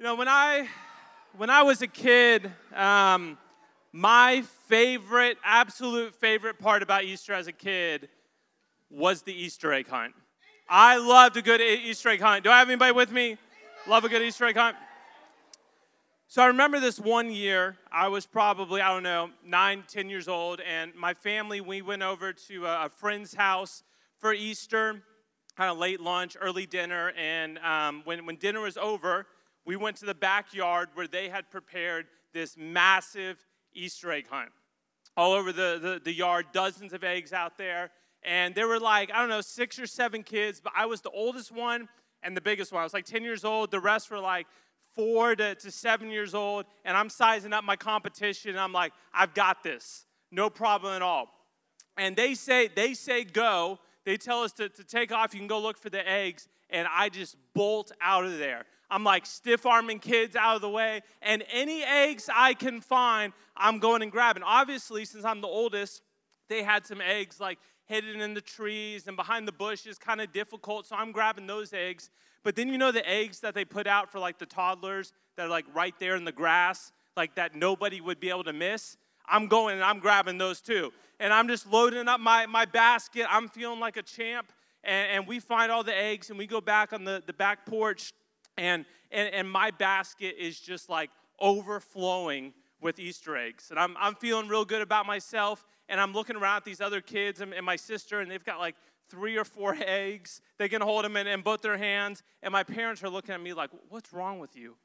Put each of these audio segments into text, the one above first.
You know, when I when I was a kid, um, my favorite, absolute favorite part about Easter as a kid was the Easter egg hunt. I loved a good Easter egg hunt. Do I have anybody with me? Love a good Easter egg hunt. So I remember this one year, I was probably, I don't know, nine, ten years old, and my family, we went over to a friend's house for Easter, kind of late lunch, early dinner, and um, when, when dinner was over, we went to the backyard where they had prepared this massive Easter egg hunt. All over the, the, the yard, dozens of eggs out there. And there were like, I don't know, six or seven kids, but I was the oldest one and the biggest one. I was like 10 years old. The rest were like four to, to seven years old. And I'm sizing up my competition. I'm like, I've got this. No problem at all. And they say, they say go. They tell us to, to take off. You can go look for the eggs. And I just bolt out of there. I'm like stiff arming kids out of the way, and any eggs I can find, I'm going and grabbing. Obviously, since I'm the oldest, they had some eggs like hidden in the trees and behind the bushes, kind of difficult, so I'm grabbing those eggs. But then you know the eggs that they put out for like the toddlers that are like right there in the grass, like that nobody would be able to miss? I'm going and I'm grabbing those too. And I'm just loading up my, my basket. I'm feeling like a champ. And, and we find all the eggs and we go back on the, the back porch and, and, and my basket is just like overflowing with Easter eggs. And I'm, I'm feeling real good about myself. And I'm looking around at these other kids and, and my sister, and they've got like three or four eggs. They can hold them in, in both their hands. And my parents are looking at me like, What's wrong with you?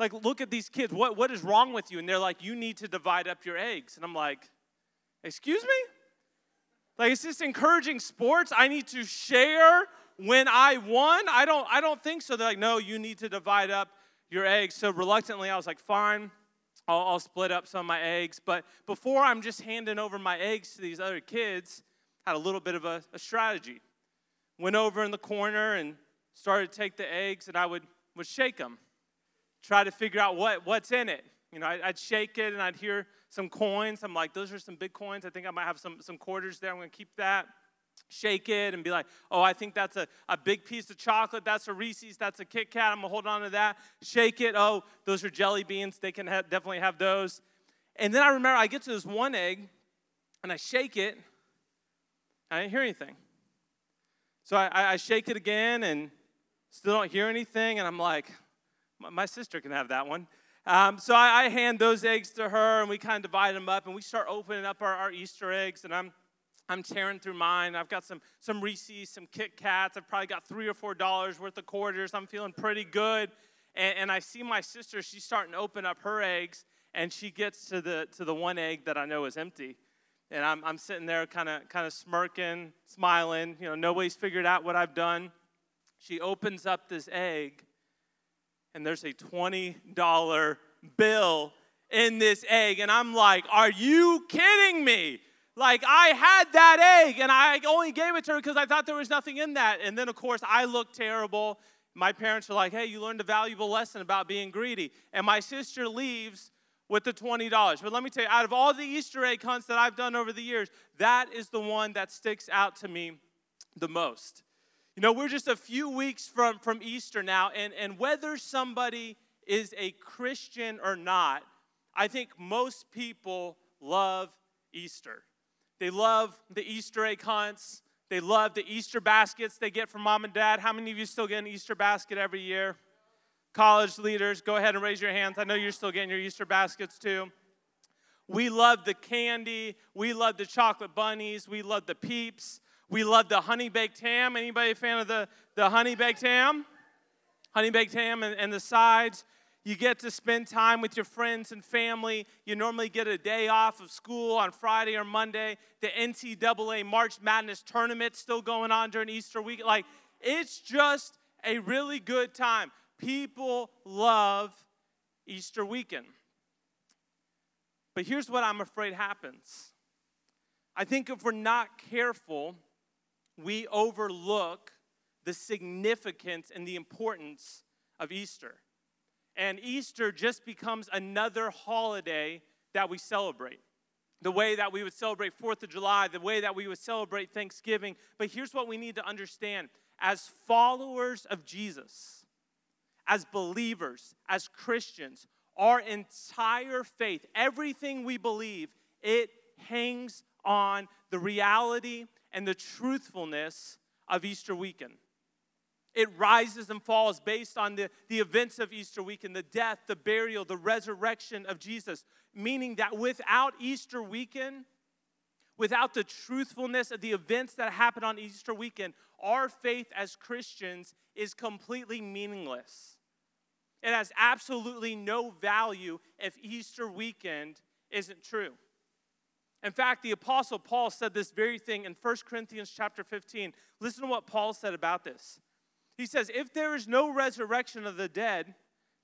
Like, look at these kids. What, what is wrong with you? And they're like, You need to divide up your eggs. And I'm like, Excuse me? Like, is this encouraging sports? I need to share when I won? I don't, I don't think so. They're like, no, you need to divide up your eggs. So reluctantly, I was like, fine, I'll, I'll split up some of my eggs. But before I'm just handing over my eggs to these other kids, had a little bit of a, a strategy. Went over in the corner and started to take the eggs, and I would, would shake them, try to figure out what, what's in it. You know, I'd shake it and I'd hear some coins. I'm like, those are some big coins. I think I might have some, some quarters there. I'm going to keep that shake it and be like, oh, I think that's a, a big piece of chocolate. That's a Reese's. That's a Kit Kat. I'm going to hold on to that. Shake it. Oh, those are jelly beans. They can have, definitely have those. And then I remember I get to this one egg and I shake it. I didn't hear anything. So I, I shake it again and still don't hear anything. And I'm like, my sister can have that one. Um, so I, I, hand those eggs to her and we kind of divide them up and we start opening up our, our Easter eggs. And I'm I'm tearing through mine. I've got some, some Reese's, some Kit Kats. I've probably got three or four dollars worth of quarters. I'm feeling pretty good. And, and I see my sister, she's starting to open up her eggs, and she gets to the, to the one egg that I know is empty. And I'm, I'm sitting there kind of kind of smirking, smiling. You know, nobody's figured out what I've done. She opens up this egg, and there's a $20 bill in this egg. And I'm like, are you kidding me? Like, I had that egg and I only gave it to her because I thought there was nothing in that. And then, of course, I looked terrible. My parents were like, hey, you learned a valuable lesson about being greedy. And my sister leaves with the $20. But let me tell you, out of all the Easter egg hunts that I've done over the years, that is the one that sticks out to me the most. You know, we're just a few weeks from, from Easter now, and, and whether somebody is a Christian or not, I think most people love Easter. They love the Easter egg hunts. They love the Easter baskets they get from mom and dad. How many of you still get an Easter basket every year? College leaders, go ahead and raise your hands. I know you're still getting your Easter baskets too. We love the candy. We love the chocolate bunnies. We love the peeps. We love the honey baked ham. Anybody a fan of the, the honey baked ham? Honey baked ham and, and the sides. You get to spend time with your friends and family. You normally get a day off of school on Friday or Monday. The NCAA March Madness tournament still going on during Easter week. Like, it's just a really good time. People love Easter weekend. But here's what I'm afraid happens I think if we're not careful, we overlook the significance and the importance of Easter and Easter just becomes another holiday that we celebrate. The way that we would celebrate 4th of July, the way that we would celebrate Thanksgiving. But here's what we need to understand as followers of Jesus, as believers, as Christians, our entire faith, everything we believe, it hangs on the reality and the truthfulness of Easter weekend. It rises and falls based on the, the events of Easter weekend, the death, the burial, the resurrection of Jesus. Meaning that without Easter weekend, without the truthfulness of the events that happen on Easter weekend, our faith as Christians is completely meaningless. It has absolutely no value if Easter weekend isn't true. In fact, the apostle Paul said this very thing in 1 Corinthians chapter 15. Listen to what Paul said about this. He says, If there is no resurrection of the dead,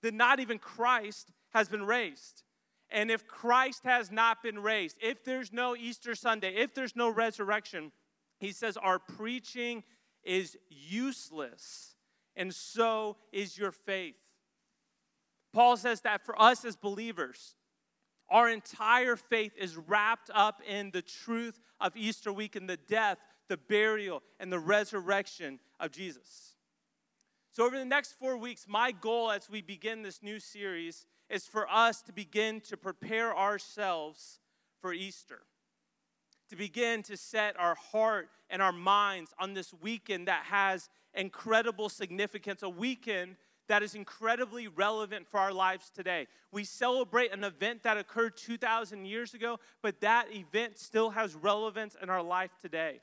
then not even Christ has been raised. And if Christ has not been raised, if there's no Easter Sunday, if there's no resurrection, he says, Our preaching is useless, and so is your faith. Paul says that for us as believers, our entire faith is wrapped up in the truth of Easter week and the death, the burial, and the resurrection of Jesus. So, over the next four weeks, my goal as we begin this new series is for us to begin to prepare ourselves for Easter, to begin to set our heart and our minds on this weekend that has incredible significance, a weekend that is incredibly relevant for our lives today. We celebrate an event that occurred 2,000 years ago, but that event still has relevance in our life today.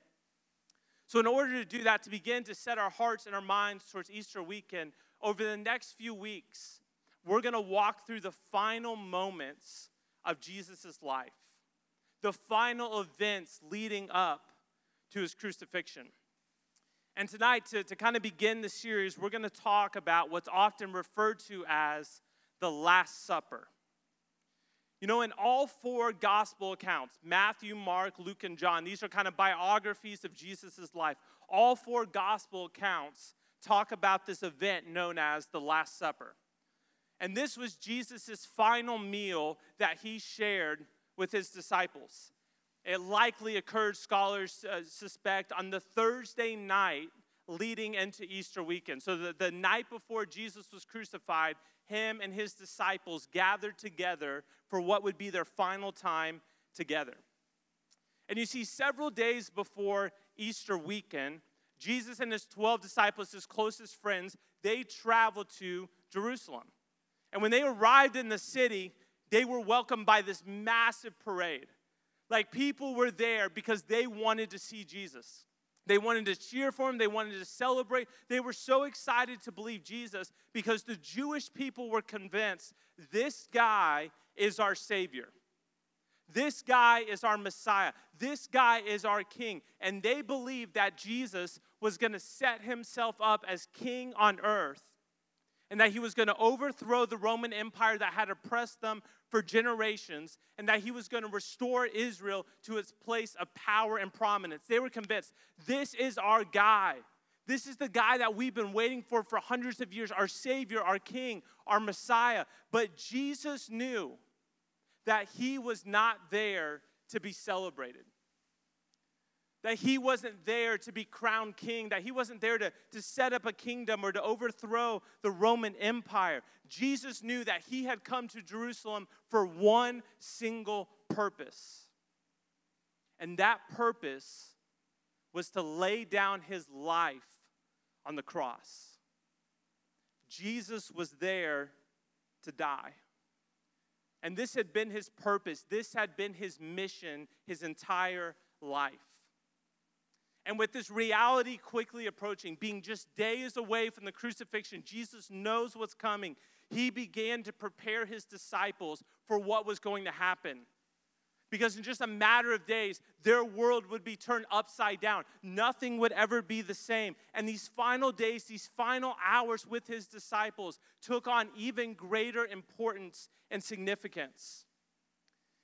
So, in order to do that, to begin to set our hearts and our minds towards Easter weekend, over the next few weeks, we're going to walk through the final moments of Jesus' life, the final events leading up to his crucifixion. And tonight, to, to kind of begin the series, we're going to talk about what's often referred to as the Last Supper. You know, in all four gospel accounts Matthew, Mark, Luke, and John these are kind of biographies of Jesus' life. All four gospel accounts talk about this event known as the Last Supper. And this was Jesus' final meal that he shared with his disciples. It likely occurred, scholars uh, suspect, on the Thursday night leading into Easter weekend. So, the, the night before Jesus was crucified, him and his disciples gathered together for what would be their final time together. And you see, several days before Easter weekend, Jesus and his 12 disciples, his closest friends, they traveled to Jerusalem. And when they arrived in the city, they were welcomed by this massive parade. Like people were there because they wanted to see Jesus. They wanted to cheer for him, they wanted to celebrate. They were so excited to believe Jesus because the Jewish people were convinced this guy is our Savior. This guy is our Messiah. This guy is our King. And they believed that Jesus was going to set himself up as King on earth and that he was going to overthrow the Roman Empire that had oppressed them for generations, and that he was going to restore Israel to its place of power and prominence. They were convinced this is our guy. This is the guy that we've been waiting for for hundreds of years, our Savior, our King, our Messiah. But Jesus knew that he was not there to be celebrated that he wasn't there to be crowned king, that he wasn't there to, to set up a kingdom or to overthrow the Roman Empire. Jesus knew that he had come to Jerusalem for one single purpose. And that purpose was to lay down his life on the cross. Jesus was there to die. And this had been his purpose, this had been his mission his entire life. And with this reality quickly approaching, being just days away from the crucifixion, Jesus knows what's coming. He began to prepare his disciples for what was going to happen. Because in just a matter of days, their world would be turned upside down. Nothing would ever be the same. And these final days, these final hours with his disciples took on even greater importance and significance.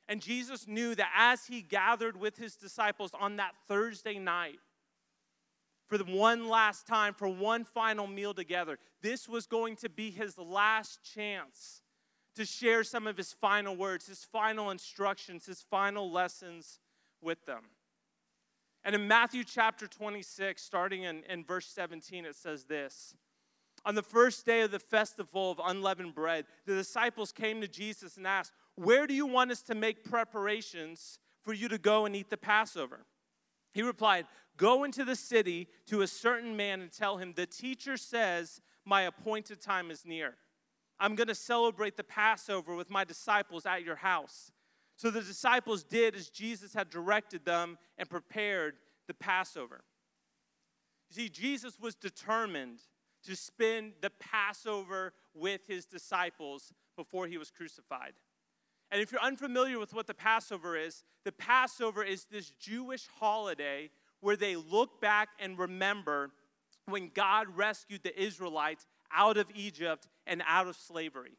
And Jesus knew that as he gathered with his disciples on that Thursday night, for the one last time, for one final meal together. This was going to be his last chance to share some of his final words, his final instructions, his final lessons with them. And in Matthew chapter 26, starting in, in verse 17, it says this On the first day of the festival of unleavened bread, the disciples came to Jesus and asked, Where do you want us to make preparations for you to go and eat the Passover? He replied, Go into the city to a certain man and tell him, The teacher says, My appointed time is near. I'm going to celebrate the Passover with my disciples at your house. So the disciples did as Jesus had directed them and prepared the Passover. You see, Jesus was determined to spend the Passover with his disciples before he was crucified. And if you're unfamiliar with what the Passover is, the Passover is this Jewish holiday where they look back and remember when God rescued the Israelites out of Egypt and out of slavery.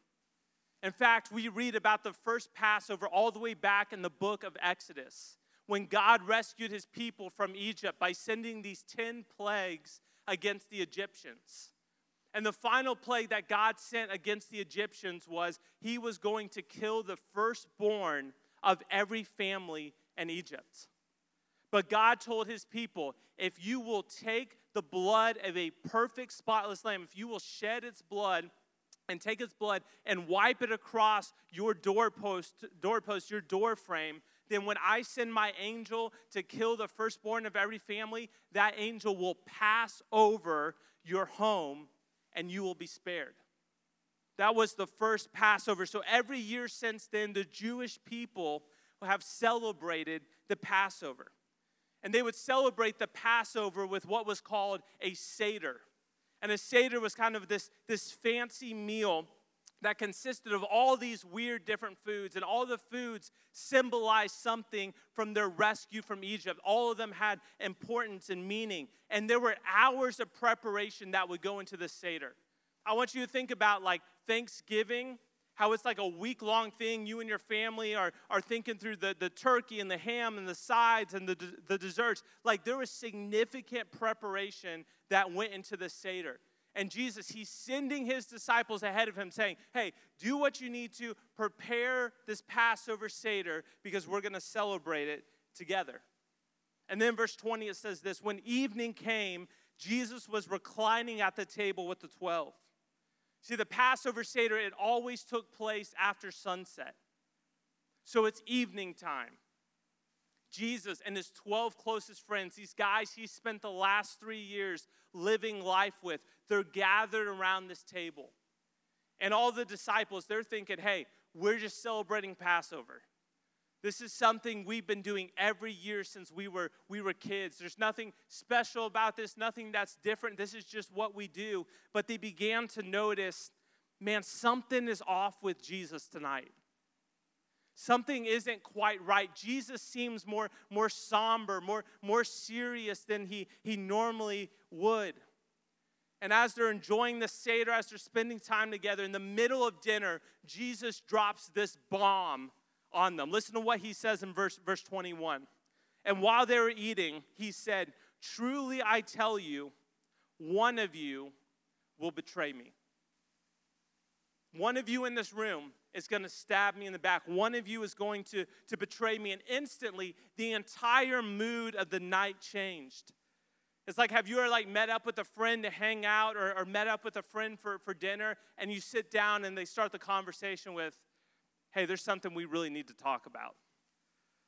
In fact, we read about the first Passover all the way back in the book of Exodus when God rescued his people from Egypt by sending these 10 plagues against the Egyptians. And the final plague that God sent against the Egyptians was he was going to kill the firstborn of every family in Egypt. But God told his people, if you will take the blood of a perfect, spotless lamb, if you will shed its blood, and take its blood and wipe it across your doorpost, doorpost, your door frame, then when I send my angel to kill the firstborn of every family, that angel will pass over your home and you will be spared. That was the first Passover. So every year since then, the Jewish people have celebrated the Passover. And they would celebrate the Passover with what was called a Seder. And a Seder was kind of this, this fancy meal that consisted of all these weird different foods, and all the foods symbolized something from their rescue from Egypt. All of them had importance and meaning, and there were hours of preparation that would go into the Seder. I want you to think about like Thanksgiving how it's like a week long thing. You and your family are, are thinking through the, the turkey and the ham and the sides and the, the desserts. Like there was significant preparation that went into the Seder. And Jesus, he's sending his disciples ahead of him saying, Hey, do what you need to, prepare this Passover Seder because we're going to celebrate it together. And then verse 20 it says this When evening came, Jesus was reclining at the table with the 12. See, the Passover Seder, it always took place after sunset. So it's evening time. Jesus and his 12 closest friends, these guys he spent the last three years living life with, they're gathered around this table. And all the disciples, they're thinking, hey, we're just celebrating Passover. This is something we've been doing every year since we were, we were kids. There's nothing special about this, nothing that's different. This is just what we do. But they began to notice man, something is off with Jesus tonight. Something isn't quite right. Jesus seems more, more somber, more, more serious than he, he normally would. And as they're enjoying the Seder, as they're spending time together, in the middle of dinner, Jesus drops this bomb on them. Listen to what he says in verse, verse 21. And while they were eating, he said, Truly I tell you, one of you will betray me. One of you in this room is going to stab me in the back. One of you is going to, to betray me. And instantly, the entire mood of the night changed. It's like, have you ever like met up with a friend to hang out or, or met up with a friend for, for dinner and you sit down and they start the conversation with, hey, there's something we really need to talk about.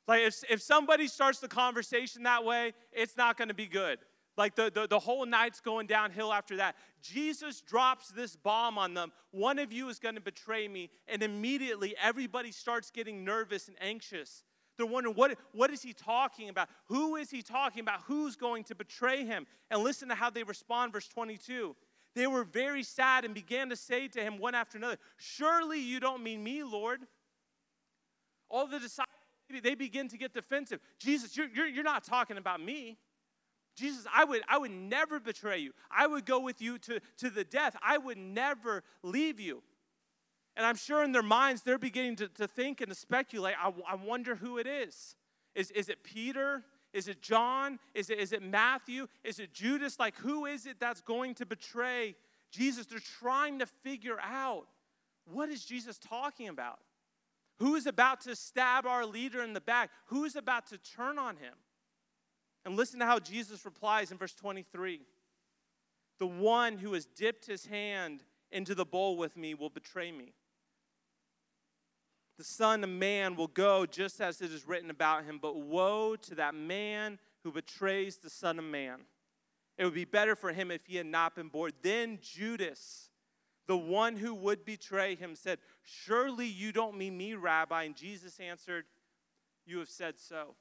Like, if, if somebody starts the conversation that way, it's not going to be good. Like, the, the, the whole night's going downhill after that. Jesus drops this bomb on them. One of you is going to betray me. And immediately, everybody starts getting nervous and anxious. They're wondering, what, what is he talking about? Who is he talking about? Who's going to betray him? And listen to how they respond, verse 22. They were very sad and began to say to him one after another, Surely you don't mean me, Lord. All the disciples, they begin to get defensive. Jesus, you're, you're, you're not talking about me. Jesus, I would, I would never betray you. I would go with you to, to the death. I would never leave you. And I'm sure in their minds, they're beginning to, to think and to speculate. I, I wonder who it is. Is, is it Peter? Is it John? Is it, is it Matthew? Is it Judas? Like, who is it that's going to betray Jesus? They're trying to figure out what is Jesus talking about? Who's about to stab our leader in the back? Who's about to turn on him? And listen to how Jesus replies in verse 23. The one who has dipped his hand into the bowl with me will betray me. The Son of Man will go just as it is written about him, but woe to that man who betrays the Son of Man. It would be better for him if he had not been born. Then Judas, the one who would betray him, said, Surely you don't mean me, Rabbi. And Jesus answered, You have said so.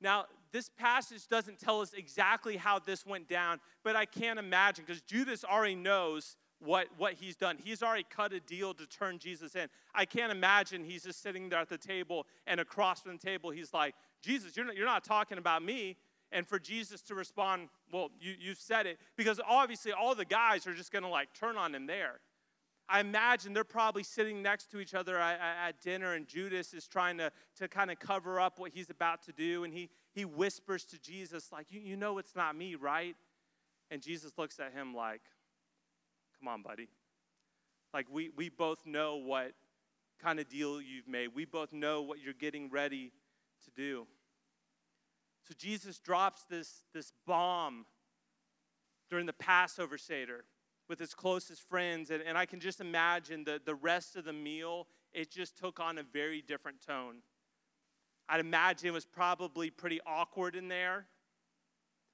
Now, this passage doesn't tell us exactly how this went down, but I can't imagine because Judas already knows what, what he's done. He's already cut a deal to turn Jesus in. I can't imagine he's just sitting there at the table and across from the table, he's like, Jesus, you're not, you're not talking about me. And for Jesus to respond, well, you, you said it, because obviously all the guys are just gonna like turn on him there. I imagine they're probably sitting next to each other at, at dinner, and Judas is trying to, to kind of cover up what he's about to do. And he, he whispers to Jesus, like, you, you know it's not me, right? And Jesus looks at him like, come on, buddy. Like, we, we both know what kind of deal you've made, we both know what you're getting ready to do. So Jesus drops this, this bomb during the Passover Seder with his closest friends. And, and I can just imagine the, the rest of the meal, it just took on a very different tone. I'd imagine it was probably pretty awkward in there,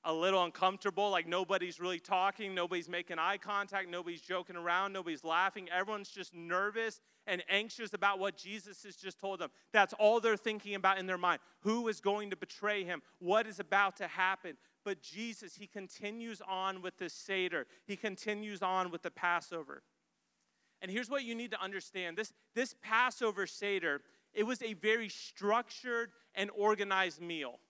a little uncomfortable, like nobody's really talking, nobody's making eye contact, nobody's joking around, nobody's laughing. Everyone's just nervous and anxious about what Jesus has just told them. That's all they're thinking about in their mind. Who is going to betray him? What is about to happen? But Jesus, he continues on with the Seder, he continues on with the Passover. And here's what you need to understand this, this Passover Seder, it was a very structured and organized meal.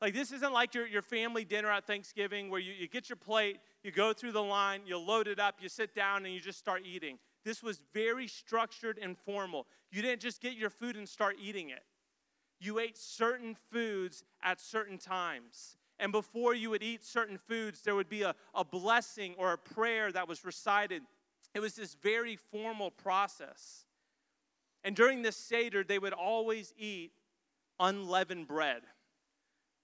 Like, this isn't like your, your family dinner at Thanksgiving where you, you get your plate, you go through the line, you load it up, you sit down, and you just start eating. This was very structured and formal. You didn't just get your food and start eating it. You ate certain foods at certain times. And before you would eat certain foods, there would be a, a blessing or a prayer that was recited. It was this very formal process. And during this Seder, they would always eat unleavened bread.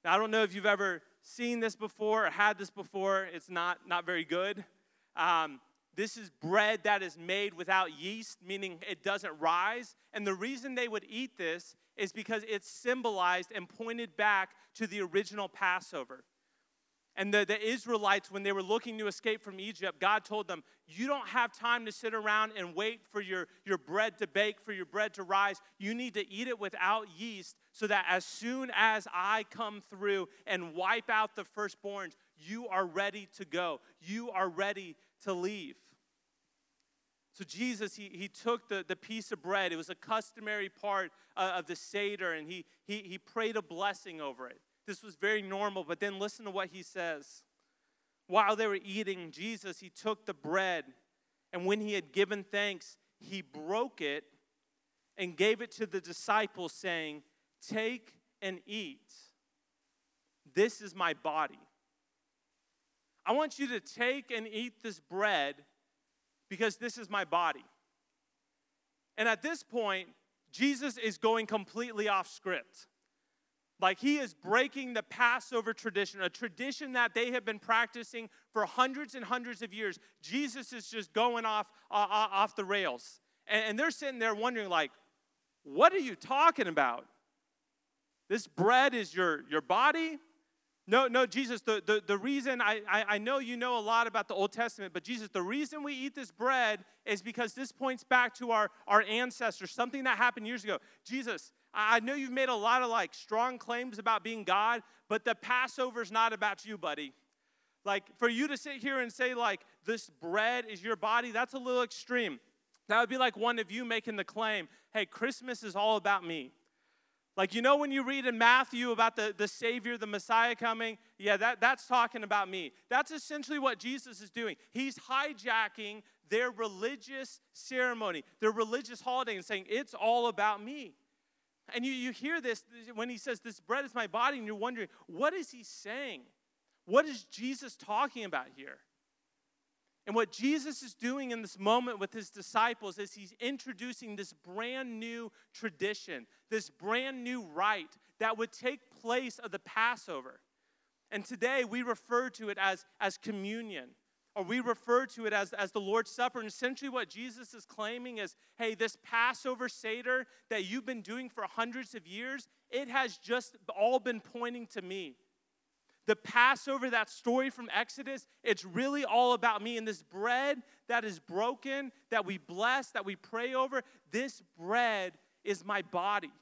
Now, I don't know if you've ever seen this before or had this before. It's not, not very good. Um, this is bread that is made without yeast, meaning it doesn't rise. And the reason they would eat this is because it symbolized and pointed back to the original Passover. And the, the Israelites, when they were looking to escape from Egypt, God told them, You don't have time to sit around and wait for your, your bread to bake, for your bread to rise. You need to eat it without yeast, so that as soon as I come through and wipe out the firstborns, you are ready to go. You are ready to leave. So Jesus, he, he took the, the piece of bread. It was a customary part uh, of the Seder, and he, he, he prayed a blessing over it. This was very normal, but then listen to what he says. While they were eating, Jesus, he took the bread, and when he had given thanks, he broke it and gave it to the disciples, saying, Take and eat. This is my body. I want you to take and eat this bread because this is my body. And at this point, Jesus is going completely off script. Like he is breaking the Passover tradition, a tradition that they have been practicing for hundreds and hundreds of years. Jesus is just going off, uh, uh off the rails. And, and they're sitting there wondering, like, what are you talking about? This bread is your, your body? No, no, Jesus, the, the, the reason, I, I, I know you know a lot about the Old Testament, but Jesus, the reason we eat this bread is because this points back to our, our ancestors, something that happened years ago. Jesus, I know you've made a lot of like strong claims about being God, but the Passover's not about you, buddy. Like for you to sit here and say, like, this bread is your body, that's a little extreme. That would be like one of you making the claim, hey, Christmas is all about me. Like, you know, when you read in Matthew about the, the Savior, the Messiah coming, yeah, that, that's talking about me. That's essentially what Jesus is doing. He's hijacking their religious ceremony, their religious holiday, and saying, it's all about me. And you, you hear this when he says, This bread is my body, and you're wondering, what is he saying? What is Jesus talking about here? And what Jesus is doing in this moment with his disciples is he's introducing this brand new tradition, this brand new rite that would take place of the Passover. And today we refer to it as, as communion, or we refer to it as, as the Lord's Supper. And essentially, what Jesus is claiming is hey, this Passover Seder that you've been doing for hundreds of years, it has just all been pointing to me. The Passover, that story from Exodus, it's really all about me. And this bread that is broken, that we bless, that we pray over, this bread is my body.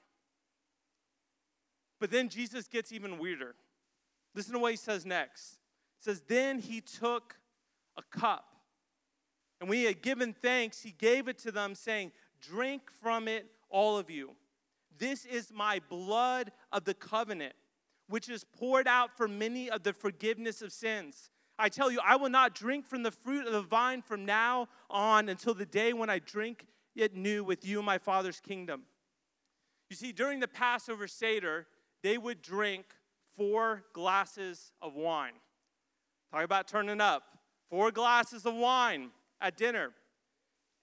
But then Jesus gets even weirder. Listen to what he says next. He says, Then he took a cup. And when he had given thanks, he gave it to them, saying, Drink from it, all of you. This is my blood of the covenant, which is poured out for many of the forgiveness of sins. I tell you, I will not drink from the fruit of the vine from now on until the day when I drink it new with you in my Father's kingdom. You see, during the Passover Seder, they would drink four glasses of wine. Talk about turning up. Four glasses of wine at dinner.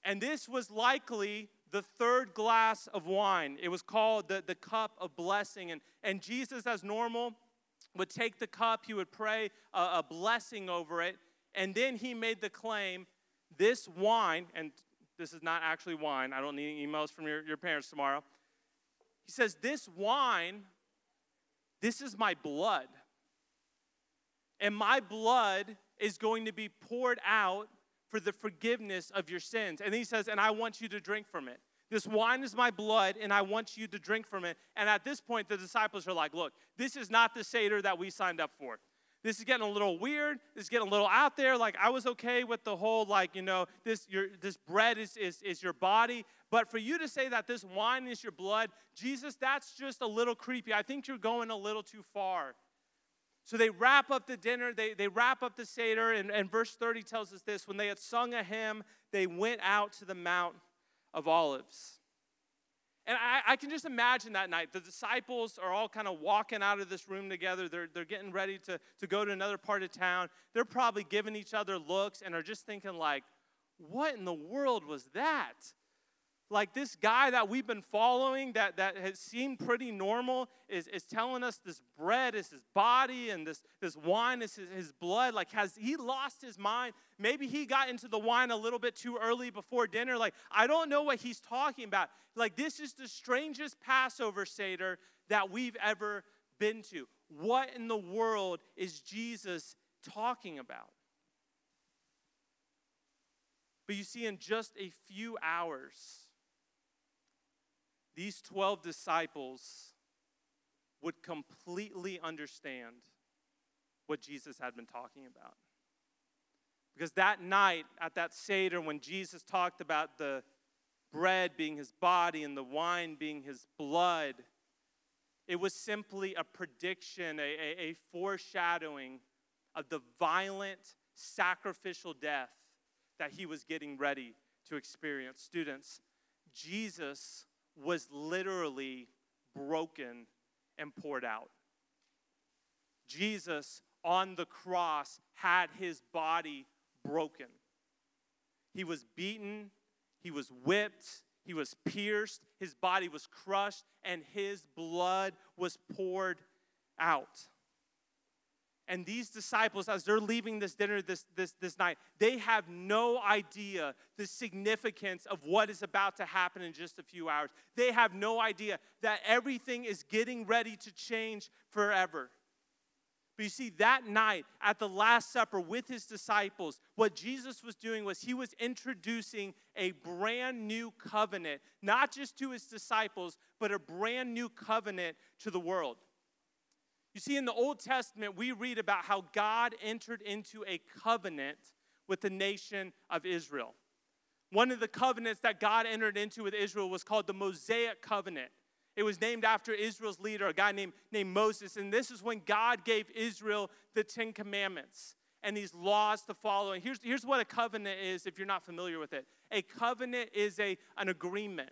And this was likely the third glass of wine. It was called the, the cup of blessing. And, and Jesus, as normal, would take the cup, he would pray a, a blessing over it, and then he made the claim this wine, and this is not actually wine, I don't need emails from your, your parents tomorrow. He says, This wine this is my blood. And my blood is going to be poured out for the forgiveness of your sins. And he says, And I want you to drink from it. This wine is my blood, and I want you to drink from it. And at this point, the disciples are like, Look, this is not the Seder that we signed up for this is getting a little weird. This is getting a little out there. Like I was okay with the whole, like, you know, this your this bread is, is, is your body. But for you to say that this wine is your blood, Jesus, that's just a little creepy. I think you're going a little too far. So they wrap up the dinner, they, they wrap up the Seder, and, and verse 30 tells us this when they had sung a hymn, they went out to the Mount of Olives. And I, I, can just imagine that night. The disciples are all kind of walking out of this room together. They're, they're getting ready to, to go to another part of town. They're probably giving each other looks and are just thinking, like, what in the world was that? Like this guy that we've been following that, that has seemed pretty normal is, is telling us this bread is his body and this, this wine is his, his blood. Like, has he lost his mind? Maybe he got into the wine a little bit too early before dinner. Like, I don't know what he's talking about. Like, this is the strangest Passover Seder that we've ever been to. What in the world is Jesus talking about? But you see, in just a few hours, these 12 disciples would completely understand what Jesus had been talking about. Because that night at that Seder, when Jesus talked about the bread being his body and the wine being his blood, it was simply a prediction, a, a, a foreshadowing of the violent sacrificial death that he was getting ready to experience. Students, Jesus was literally broken and poured out. Jesus on the cross had his body broken. He was beaten, he was whipped, he was pierced, his body was crushed, and his blood was poured out. And these disciples, as they're leaving this dinner this, this, this night, they have no idea the significance of what is about to happen in just a few hours. They have no idea that everything is getting ready to change forever. But you see, that night at the Last Supper with his disciples, what Jesus was doing was he was introducing a brand new covenant, not just to his disciples, but a brand new covenant to the world. You see, in the Old Testament, we read about how God entered into a covenant with the nation of Israel. One of the covenants that God entered into with Israel was called the Mosaic Covenant. It was named after Israel's leader, a guy named, named Moses. And this is when God gave Israel the Ten Commandments and these laws to follow. And here's, here's what a covenant is if you're not familiar with it a covenant is a, an agreement,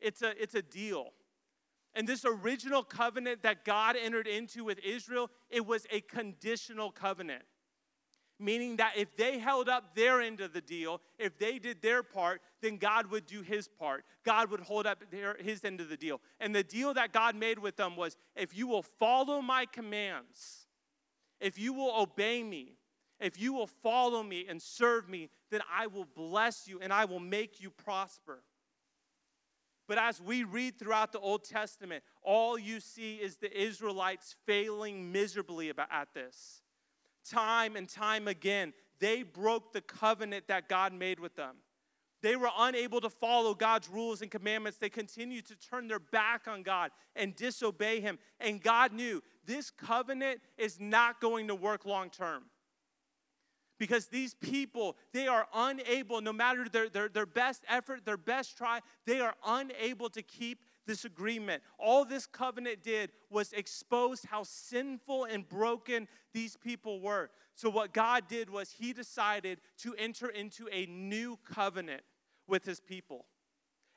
it's a, it's a deal. And this original covenant that God entered into with Israel, it was a conditional covenant. Meaning that if they held up their end of the deal, if they did their part, then God would do his part. God would hold up their, his end of the deal. And the deal that God made with them was if you will follow my commands, If you will obey me, if you will follow me and serve me, then I will bless you and I will make you prosper. But as we read throughout the Old Testament, all you see is the Israelites failing miserably about, at this. Time and time again, they broke the covenant that God made with them. They were unable to follow God's rules and commandments. They continued to turn their back on God and disobey Him. And God knew this covenant is not going to work long term. Because these people, they are unable, no matter their, their, their best effort, their best try, they are unable to keep this agreement. All this covenant did was expose how sinful and broken these people were. So, what God did was He decided to enter into a new covenant with His people.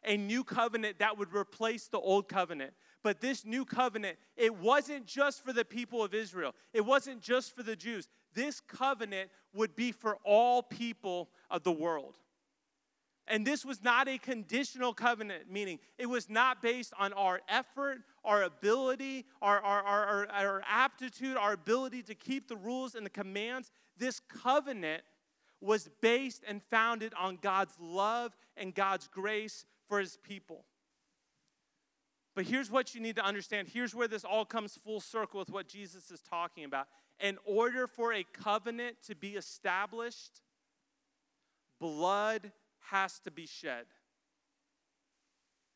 A new covenant that would replace the old covenant. But this new covenant, it wasn't just for the people of Israel, it wasn't just for the Jews. This covenant would be for all people of the world. And this was not a conditional covenant, meaning it was not based on our effort, our ability, our, our, our, our, aptitude, our ability to keep the rules and the commands. This covenant was based and founded on God's love and God's grace for his people. But here's what you need to understand. Here's where this all comes full circle with what Jesus is talking about. In order for a covenant to be established, blood has to be shed.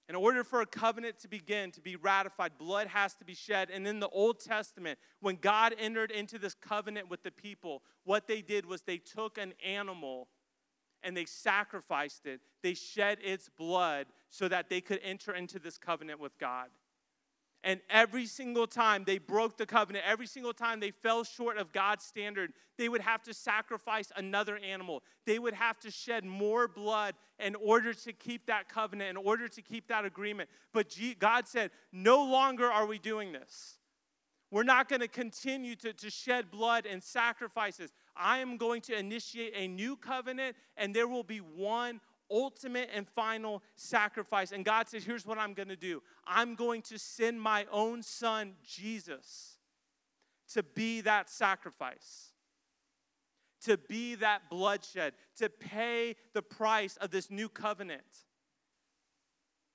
In order for a covenant to begin, to be ratified, blood has to be shed. And in the Old Testament, when God entered into this covenant with the people, what they did was they took an animal and they sacrificed it. They shed its blood so that they could enter into this covenant with God. And every single time they broke the covenant, every single time they fell short of God's standard, they would have to sacrifice another animal. They would have to shed more blood in order to keep that covenant, in order to keep that agreement. But God said, No longer are we doing this. We're not going to continue to, shed blood and sacrifices. I am going to initiate a new covenant, and there will be one ultimate and final sacrifice. And God says, Here's what I'm going to do I'm going to send my own son, Jesus, to be that sacrifice, to be that bloodshed, to pay the price of this new covenant.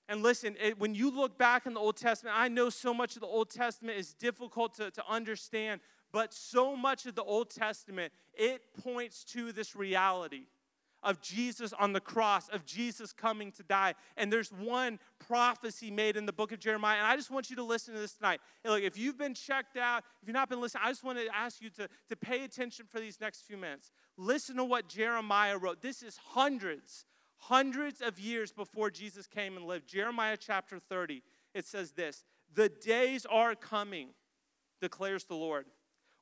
And listen, it, when you look back in the Old Testament, I know so much of the Old Testament is difficult to, to understand, but so much of the Old Testament, it points to this reality of Jesus on the cross, of Jesus coming to die. And there's one prophecy made in the book of Jeremiah. And I just want you to listen to this tonight. And look, if you've been checked out, if you've not been listening, I just want to ask you to, to pay attention for these next few minutes. Listen to what Jeremiah wrote. This is hundreds, hundreds of years before Jesus came and lived. Jeremiah chapter 30, it says this The days are coming, declares the Lord,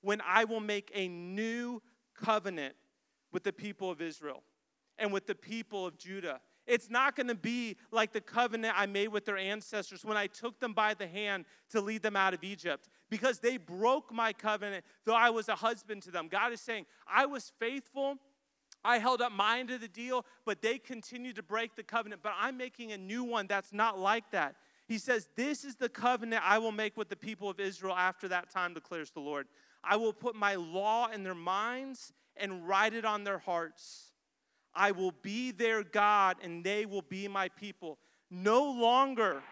when I will make a new covenant with the people of Israel and with the people of Judah. It's not going to be like the covenant I made with their ancestors when I took them by the hand to lead them out of Egypt because they broke my covenant, though I was a husband to them. God is saying, I was faithful. I held up my end of the deal, but they continued to break the covenant. But I'm making a new one that's not like that. He says, This is the covenant I will make with the people of Israel after that time, declares the Lord. I will put my law in their minds and write it on their hearts. I will be their God and they will be my people. No longer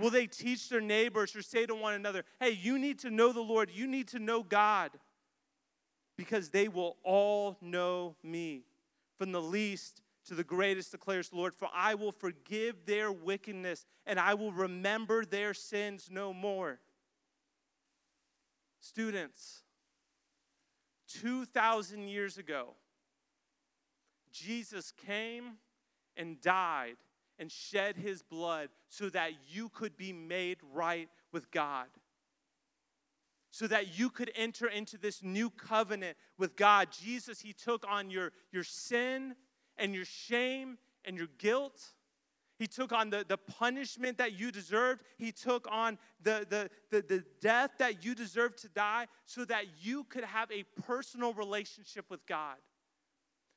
will they teach their neighbors or say to one another, hey, you need to know the Lord, you need to know God, because they will all know me, from the least to the greatest, declares the Lord. For I will forgive their wickedness and I will remember their sins no more. Students, 2,000 years ago, Jesus came and died and shed his blood so that you could be made right with God. So that you could enter into this new covenant with God. Jesus, he took on your, your sin and your shame and your guilt. He took on the, the punishment that you deserved. He took on the, the, the, the death that you deserved to die so that you could have a personal relationship with God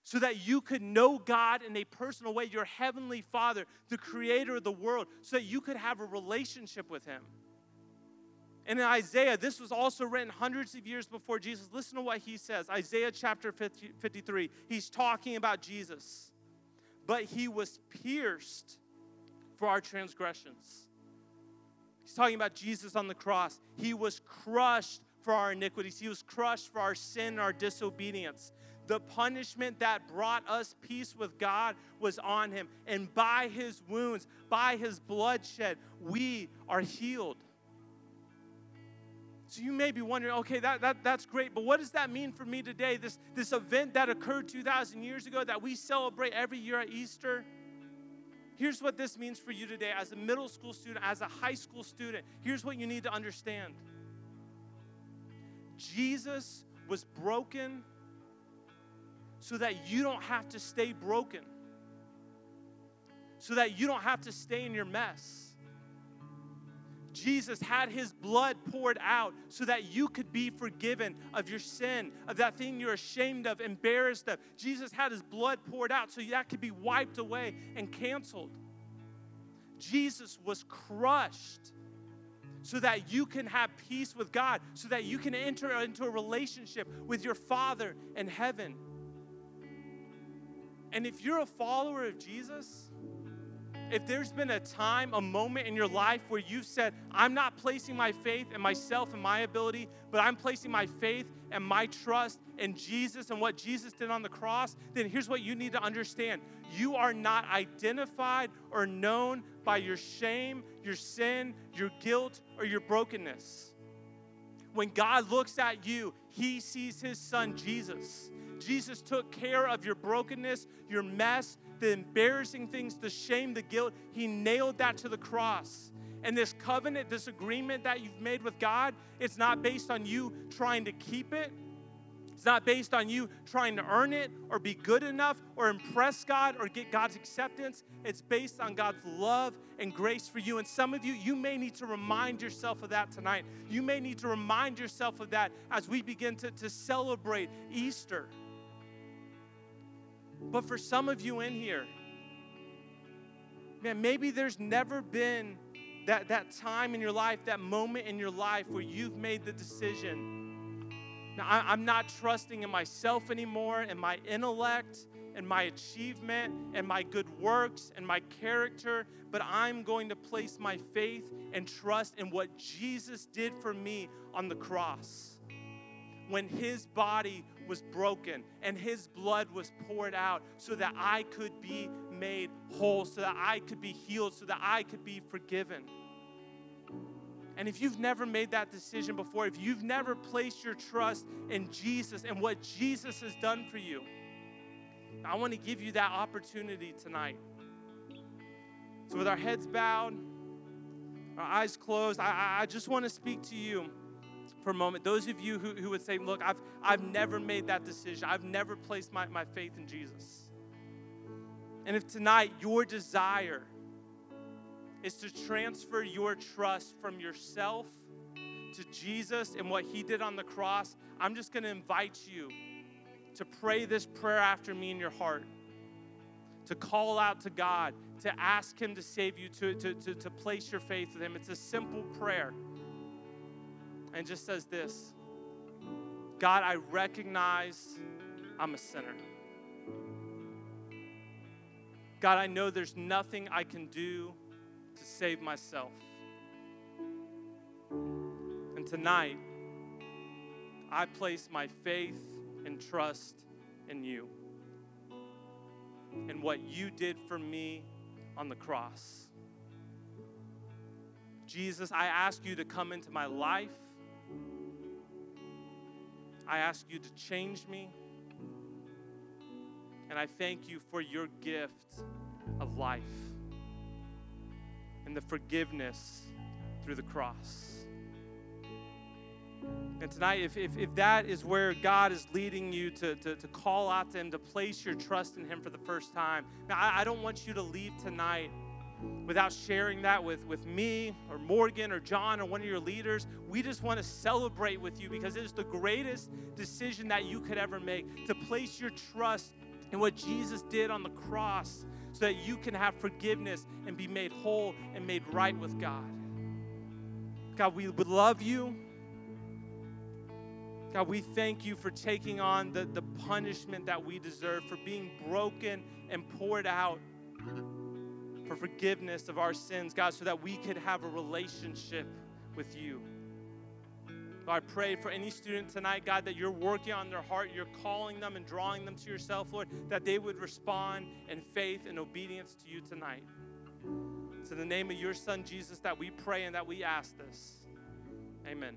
so that you could know God in a personal way, your heavenly Father, the creator of the world, so that you could have a relationship with Him. And in Isaiah, this was also written hundreds of years before Jesus. Listen to what he says Isaiah chapter 50, 53. He's talking about Jesus. But he was pierced for our transgressions. He's talking about Jesus on the cross. He was crushed for our iniquities, he was crushed for our sin and our disobedience. The punishment that brought us peace with God was on him. And by his wounds, by his bloodshed, we are healed. So you may be wondering, okay, that, that, that's great, but what does that mean for me today? This, this event that occurred 2,000 years ago that we celebrate every year at Easter. Here's what this means for you today as a middle school student, as a high school student. Here's what you need to understand Jesus was broken so that you don't have to stay broken, so that you don't have to stay in your mess. Jesus had his blood poured out so that you could be forgiven of your sin, of that thing you're ashamed of, embarrassed of. Jesus had his blood poured out so that could be wiped away and canceled. Jesus was crushed so that you can have peace with God, so that you can enter into a relationship with your Father in heaven. And if you're a follower of Jesus, if there's been a time, a moment in your life where you've said, I'm not placing my faith in myself and my ability, but I'm placing my faith and my trust in Jesus and what Jesus did on the cross, then here's what you need to understand you are not identified or known by your shame, your sin, your guilt, or your brokenness. When God looks at you, He sees His Son, Jesus. Jesus took care of your brokenness, your mess, the embarrassing things, the shame, the guilt. He nailed that to the cross. And this covenant, this agreement that you've made with God, it's not based on you trying to keep it. It's not based on you trying to earn it or be good enough or impress God or get God's acceptance. It's based on God's love and grace for you. And some of you, you may need to remind yourself of that tonight. You may need to remind yourself of that as we begin to, to celebrate Easter. But for some of you in here, man, maybe there's never been that, that time in your life, that moment in your life where you've made the decision. Now, I, I'm not trusting in myself anymore, and my intellect, and my achievement, and my good works, and my character, but I'm going to place my faith and trust in what Jesus did for me on the cross when his body was broken and his blood was poured out so that I could be made whole, so that I could be healed, so that I could be forgiven. And if you've never made that decision before, if you've never placed your trust in Jesus and what Jesus has done for you, I want to give you that opportunity tonight. So, with our heads bowed, our eyes closed, I, I just want to speak to you for a moment. Those of you who, who would say, Look, I've, I've never made that decision, I've never placed my, my faith in Jesus. And if tonight your desire is to transfer your trust from yourself to Jesus and what he did on the cross, I'm just going to invite you to pray this prayer after me in your heart, to call out to God, to ask him to save you, to, to, to, to place your faith in him. It's a simple prayer and just says this God, I recognize I'm a sinner. God, I know there's nothing I can do to save myself. And tonight, I place my faith and trust in you and what you did for me on the cross. Jesus, I ask you to come into my life. I ask you to change me. And I thank you for your gift of life and the forgiveness through the cross. And tonight, if, if, if that is where God is leading you to, to, to call out to Him, to place your trust in Him for the first time, now I, I don't want you to leave tonight without sharing that with, with me or Morgan or John or one of your leaders. We just want to celebrate with you because it is the greatest decision that you could ever make to place your trust in what Jesus did on the cross so that you can have forgiveness and be made whole and made right with God. God, we would love you. God, we thank you for taking on the, the punishment that we deserve, for being broken and poured out for forgiveness of our sins, God, so that we could have a relationship with you. Lord, I pray for any student tonight, God, that you're working on their heart, you're calling them and drawing them to yourself, Lord, that they would respond in faith and obedience to you tonight. It's in the name of your Son, Jesus, that we pray and that we ask this. Amen.